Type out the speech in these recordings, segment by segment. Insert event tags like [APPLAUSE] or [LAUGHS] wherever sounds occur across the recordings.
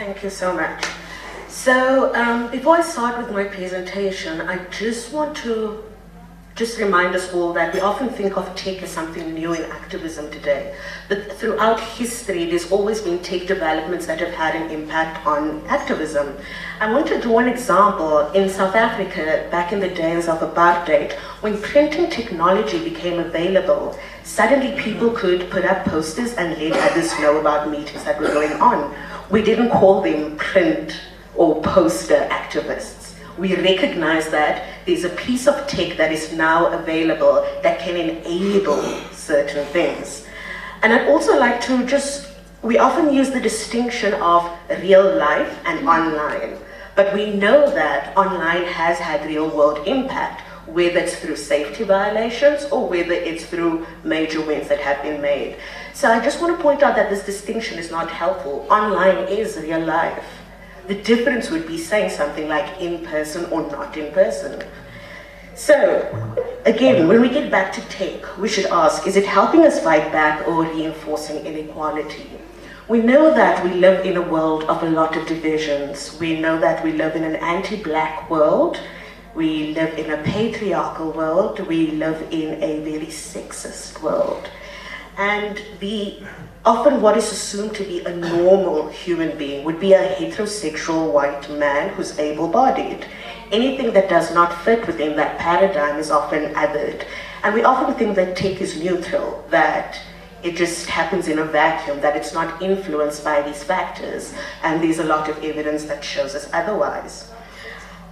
Thank you so much. So um, before I start with my presentation, I just want to just remind us all that we often think of tech as something new in activism today. But throughout history, there's always been tech developments that have had an impact on activism. I want to draw an example. In South Africa, back in the days of apartheid, when printing technology became available, suddenly people could put up posters and let others know about meetings that were going on. We didn't call them print or poster activists. We recognize that there's a piece of tech that is now available that can enable certain things. And I'd also like to just, we often use the distinction of real life and online, but we know that online has had real world impact, whether it's through safety violations or whether it's through major wins that have been made. So I just want to point out that this distinction is not helpful. Online is real life. The difference would be saying something like in person or not in person. So, again, when we get back to tech, we should ask, is it helping us fight back or reinforcing inequality? We know that we live in a world of a lot of divisions. We know that we live in an anti-black world. We live in a patriarchal world. We live in a very sexist world. And the often what is assumed to be a normal human being would be a heterosexual white man who's able-bodied. Anything that does not fit within that paradigm is often othered. And we often think that tech is neutral, that it just happens in a vacuum, that it's not influenced by these factors. And there's a lot of evidence that shows us otherwise.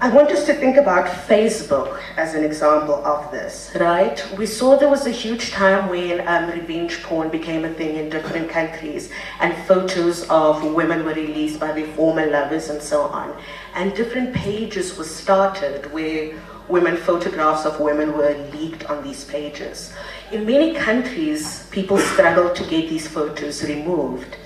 I want us to think about Facebook as an example of this, right? We saw there was a huge time when um, revenge porn became a thing in different countries and photos of women were released by their former lovers and so on. And different pages were started where women, photographs of women were leaked on these pages. In many countries, people struggled to get these photos removed.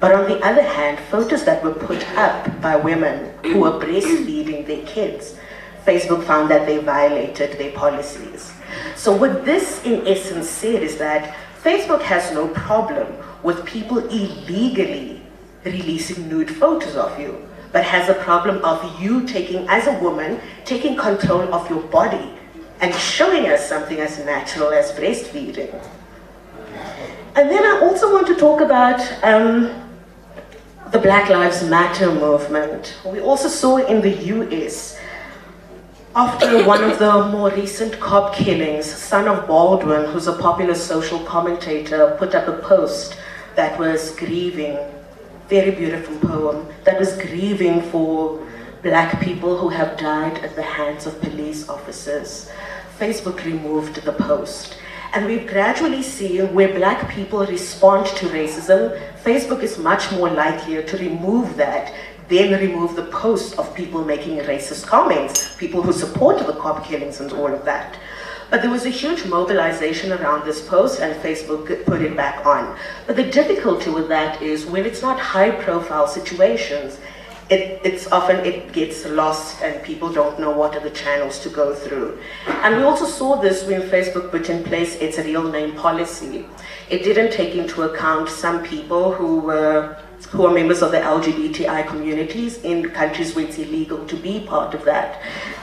But on the other hand, photos that were put up by women who were breastfeeding their kids, Facebook found that they violated their policies. So what this in essence said is that Facebook has no problem with people illegally releasing nude photos of you, but has a problem of you taking, as a woman, taking control of your body and showing us something as natural as breastfeeding. And then I also want to talk about um, the Black Lives Matter movement. We also saw in the US, after one of the more recent cop killings, son of Baldwin, who's a popular social commentator, put up a post that was grieving, very beautiful poem, that was grieving for black people who have died at the hands of police officers. Facebook removed the post. And we've gradually seen where black people respond to racism, Facebook is much more likely to remove that than remove the posts of people making racist comments, people who supported the cop killings and all of that. But there was a huge mobilization around this post and Facebook put it back on. But the difficulty with that is when it's not high profile situations, it, it's often it gets lost and people don't know what are the channels to go through. And we also saw this when Facebook put in place its real name policy. It didn't take into account some people who were who are members of the LGBTI communities in countries where it's illegal to be part of that.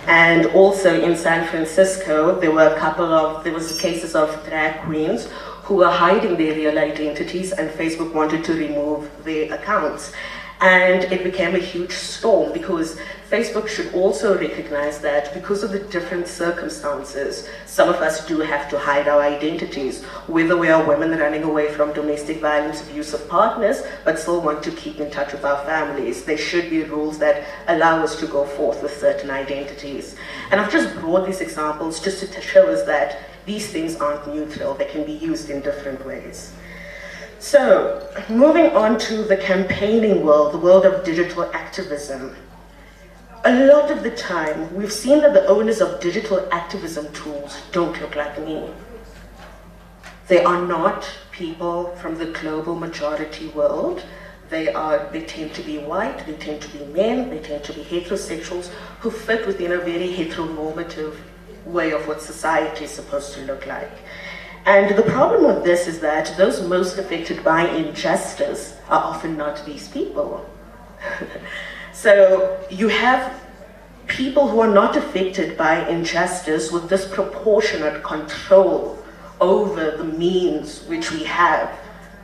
And also in San Francisco, there were a couple of, there was cases of drag queens who were hiding their real identities and Facebook wanted to remove their accounts. And it became a huge storm because Facebook should also recognize that because of the different circumstances, some of us do have to hide our identities, whether we are women running away from domestic violence, abusive partners, but still want to keep in touch with our families. There should be rules that allow us to go forth with certain identities. And I've just brought these examples just to show us that these things aren't neutral, they can be used in different ways. So, moving on to the campaigning world, the world of digital activism. A lot of the time, we've seen that the owners of digital activism tools don't look like me. They are not people from the global majority world. They are, they tend to be white, they tend to be men, they tend to be heterosexuals who fit within a very heteronormative way of what society is supposed to look like. And the problem with this is that those most affected by injustice are often not these people. [LAUGHS] so you have people who are not affected by injustice with disproportionate control over the means which we have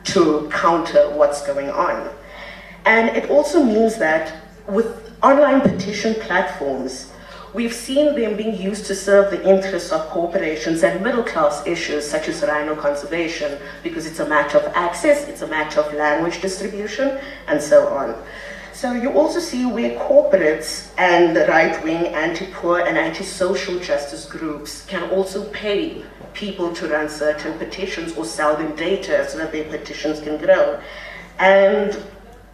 to counter what's going on. And it also means that with online petition platforms, we've seen them being used to serve the interests of corporations and middle class issues such as rhino conservation because it's a matter of access, it's a matter of language distribution, and so on. So you also see where corporates and the right-wing anti-poor and anti-social justice groups can also pay people to run certain petitions or sell them data so that their petitions can grow. And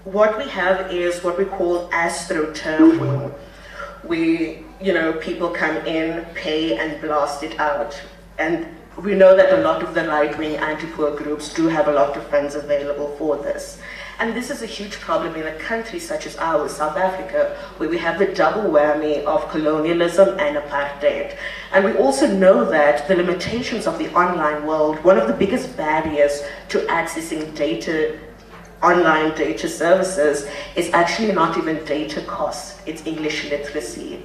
what we have is what we call astroturfing. We, you know, people come in, pay and blast it out. And we know that a lot of the right-wing anti-poor groups do have a lot of funds available for this. And this is a huge problem in a country such as ours, South Africa, where we have the double whammy of colonialism and apartheid. And we also know that the limitations of the online world, one of the biggest barriers to accessing data online data services is actually not even data costs, it's English literacy.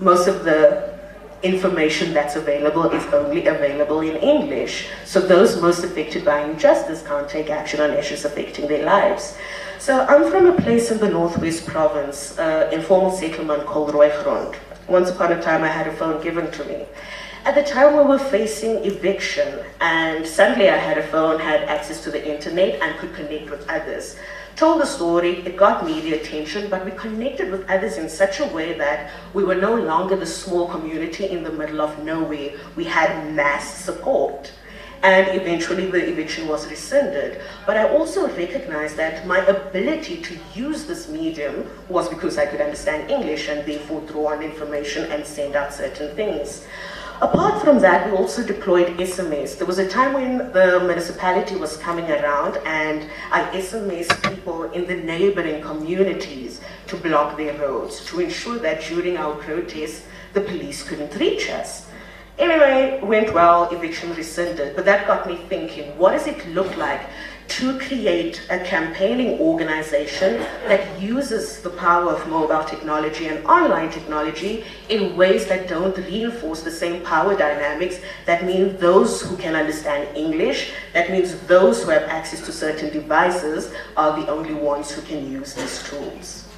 Most of the information that's available is only available in English. So those most affected by injustice can't take action on issues affecting their lives. So I'm from a place in the Northwest Province, uh, informal settlement called Rooigrond. Once upon a time I had a phone given to me. At the time we were facing eviction and suddenly I had a phone, had access to the internet and could connect with others told the story, it got media attention, but we connected with others in such a way that we were no longer the small community in the middle of nowhere. We had mass support. And eventually the eviction was rescinded. But I also recognized that my ability to use this medium was because I could understand English and therefore draw on information and send out certain things. Apart from that, we also deployed SMS. There was a time when the municipality was coming around and I SMS people in the neighboring communities to block their roads to ensure that during our protests, the police couldn't reach us. Anyway, went well, eviction rescinded, but that got me thinking, what does it look like to create a campaigning organization that uses the power of mobile technology and online technology in ways that don't reinforce the same power dynamics. That means those who can understand English, that means those who have access to certain devices are the only ones who can use these tools.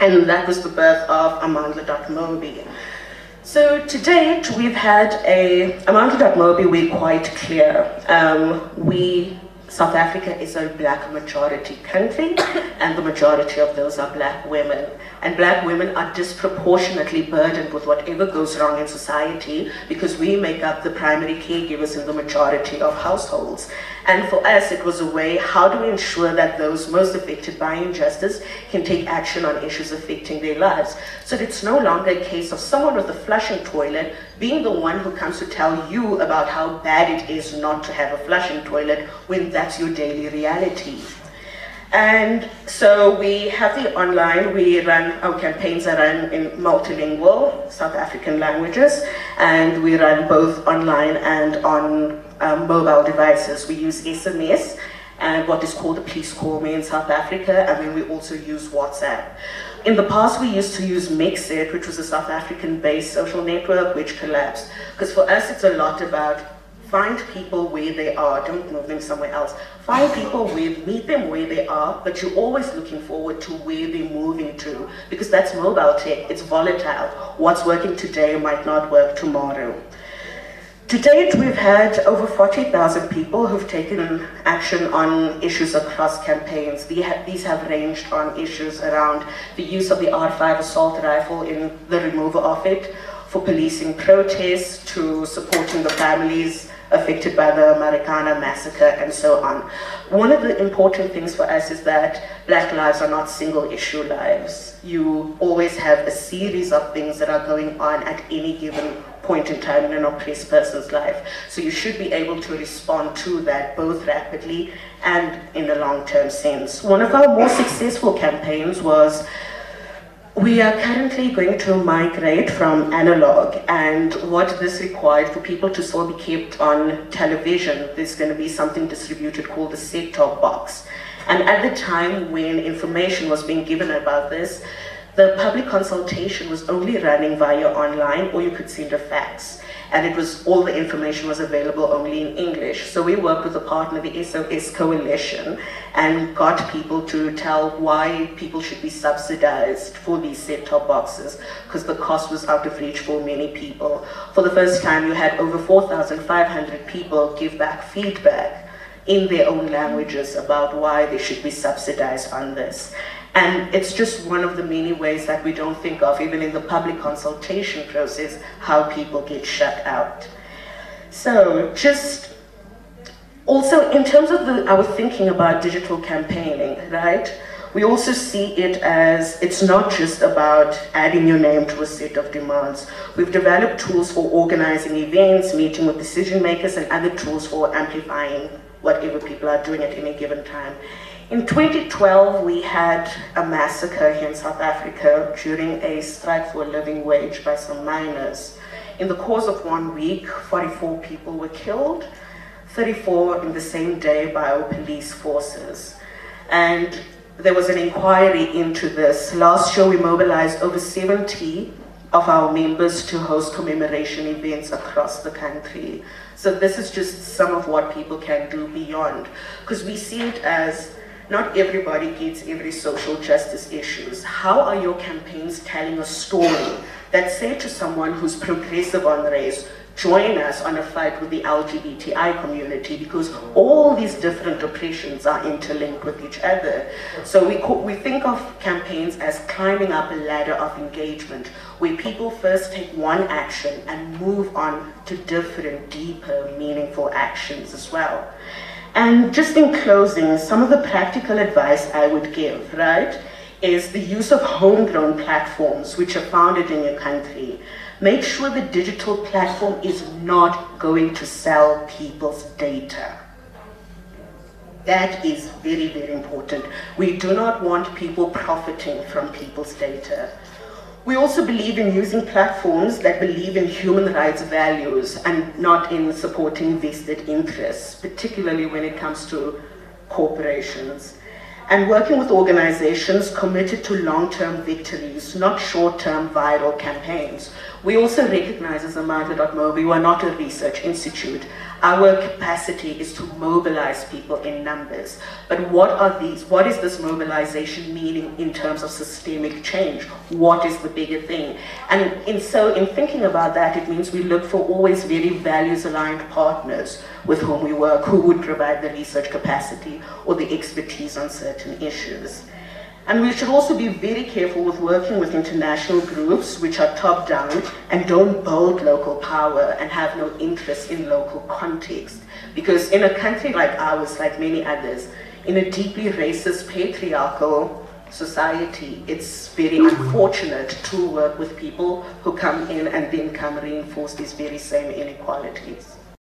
And that was the birth of Amandla.mobi. So to date, we've had a, Amandla.mobi, we're quite clear. Um, we South Africa is a black majority country, [COUGHS] and the majority of those are black women. And black women are disproportionately burdened with whatever goes wrong in society because we make up the primary caregivers in the majority of households. And for us, it was a way, how do we ensure that those most affected by injustice can take action on issues affecting their lives? So that it's no longer a case of someone with a flushing toilet being the one who comes to tell you about how bad it is not to have a flushing toilet when that's your daily reality. And so we have the online, we run, our campaigns are run in multilingual South African languages, and we run both online and on um, mobile devices. We use SMS and what is called a Please Call Me in South Africa, and then we also use WhatsApp. In the past, we used to use Mxit, which was a South African-based social network, which collapsed. Because for us, it's a lot about find people where they are, don't move them somewhere else. Find people where, meet them where they are, but you're always looking forward to where they're moving to, because that's mobile tech, it's volatile. What's working today might not work tomorrow. To date, we've had over 40,000 people who've taken action on issues across campaigns. These have ranged on issues around the use of the R5 assault rifle in the removal of it, for policing protests, to supporting the families affected by the Marikana massacre and so on. One of the important things for us is that black lives are not single issue lives. You always have a series of things that are going on at any given point in time in an oppressed person's life. So you should be able to respond to that both rapidly and in a long-term sense. One of our more successful campaigns was we are currently going to migrate from analog and what this required for people to still be kept on television, there's going to be something distributed called the set-top box. And at the time when information was being given about this, the public consultation was only running via online or you could send a fax. And it was all the information was available only in English. So we worked with a partner, the SOS Coalition, and got people to tell why people should be subsidized for these set-top boxes because the cost was out of reach for many people. For the first time, you had over 4,500 people give back feedback in their own languages about why they should be subsidized on this. And it's just one of the many ways that we don't think of, even in the public consultation process, how people get shut out. So just also in terms of the, our thinking about digital campaigning, right? We also see it as it's not just about adding your name to a set of demands. We've developed tools for organizing events, meeting with decision makers, and other tools for amplifying whatever people are doing at any given time. In 2012, we had a massacre here in South Africa during a strike for a living wage by some miners. In the course of one week, 44 people were killed, 34 in the same day by our police forces. And there was an inquiry into this. Last year, we mobilized over 70 of our members to host commemoration events across the country. So this is just some of what people can do beyond, because we see it as not everybody gets every social justice issues. How are your campaigns telling a story that say to someone who's progressive on race, join us on a fight with the LGBTI community because all these different oppressions are interlinked with each other. So we, we think of campaigns as climbing up a ladder of engagement where people first take one action and move on to different, deeper, meaningful actions as well. And just in closing, some of the practical advice I would give, right, is the use of homegrown platforms which are founded in your country. Make sure the digital platform is not going to sell people's data. That is very, very important. We do not want people profiting from people's data. We also believe in using platforms that believe in human rights values and not in supporting vested interests, particularly when it comes to corporations. And working with organizations committed to long-term victories, not short-term viral campaigns. We also recognize as a Amandla.mobi, we are not a research institute. Our capacity is to mobilize people in numbers. But what are these? What is this mobilization meaning in terms of systemic change? What is the bigger thing? And in, so in thinking about that, it means we look for always very values-aligned partners with whom we work, who would provide the research capacity or the expertise on certain issues. And we should also be very careful with working with international groups which are top-down and don't build local power and have no interest in local context. Because in a country like ours, like many others, in a deeply racist, patriarchal society, it's very unfortunate to work with people who come in and then come reinforce these very same inequalities.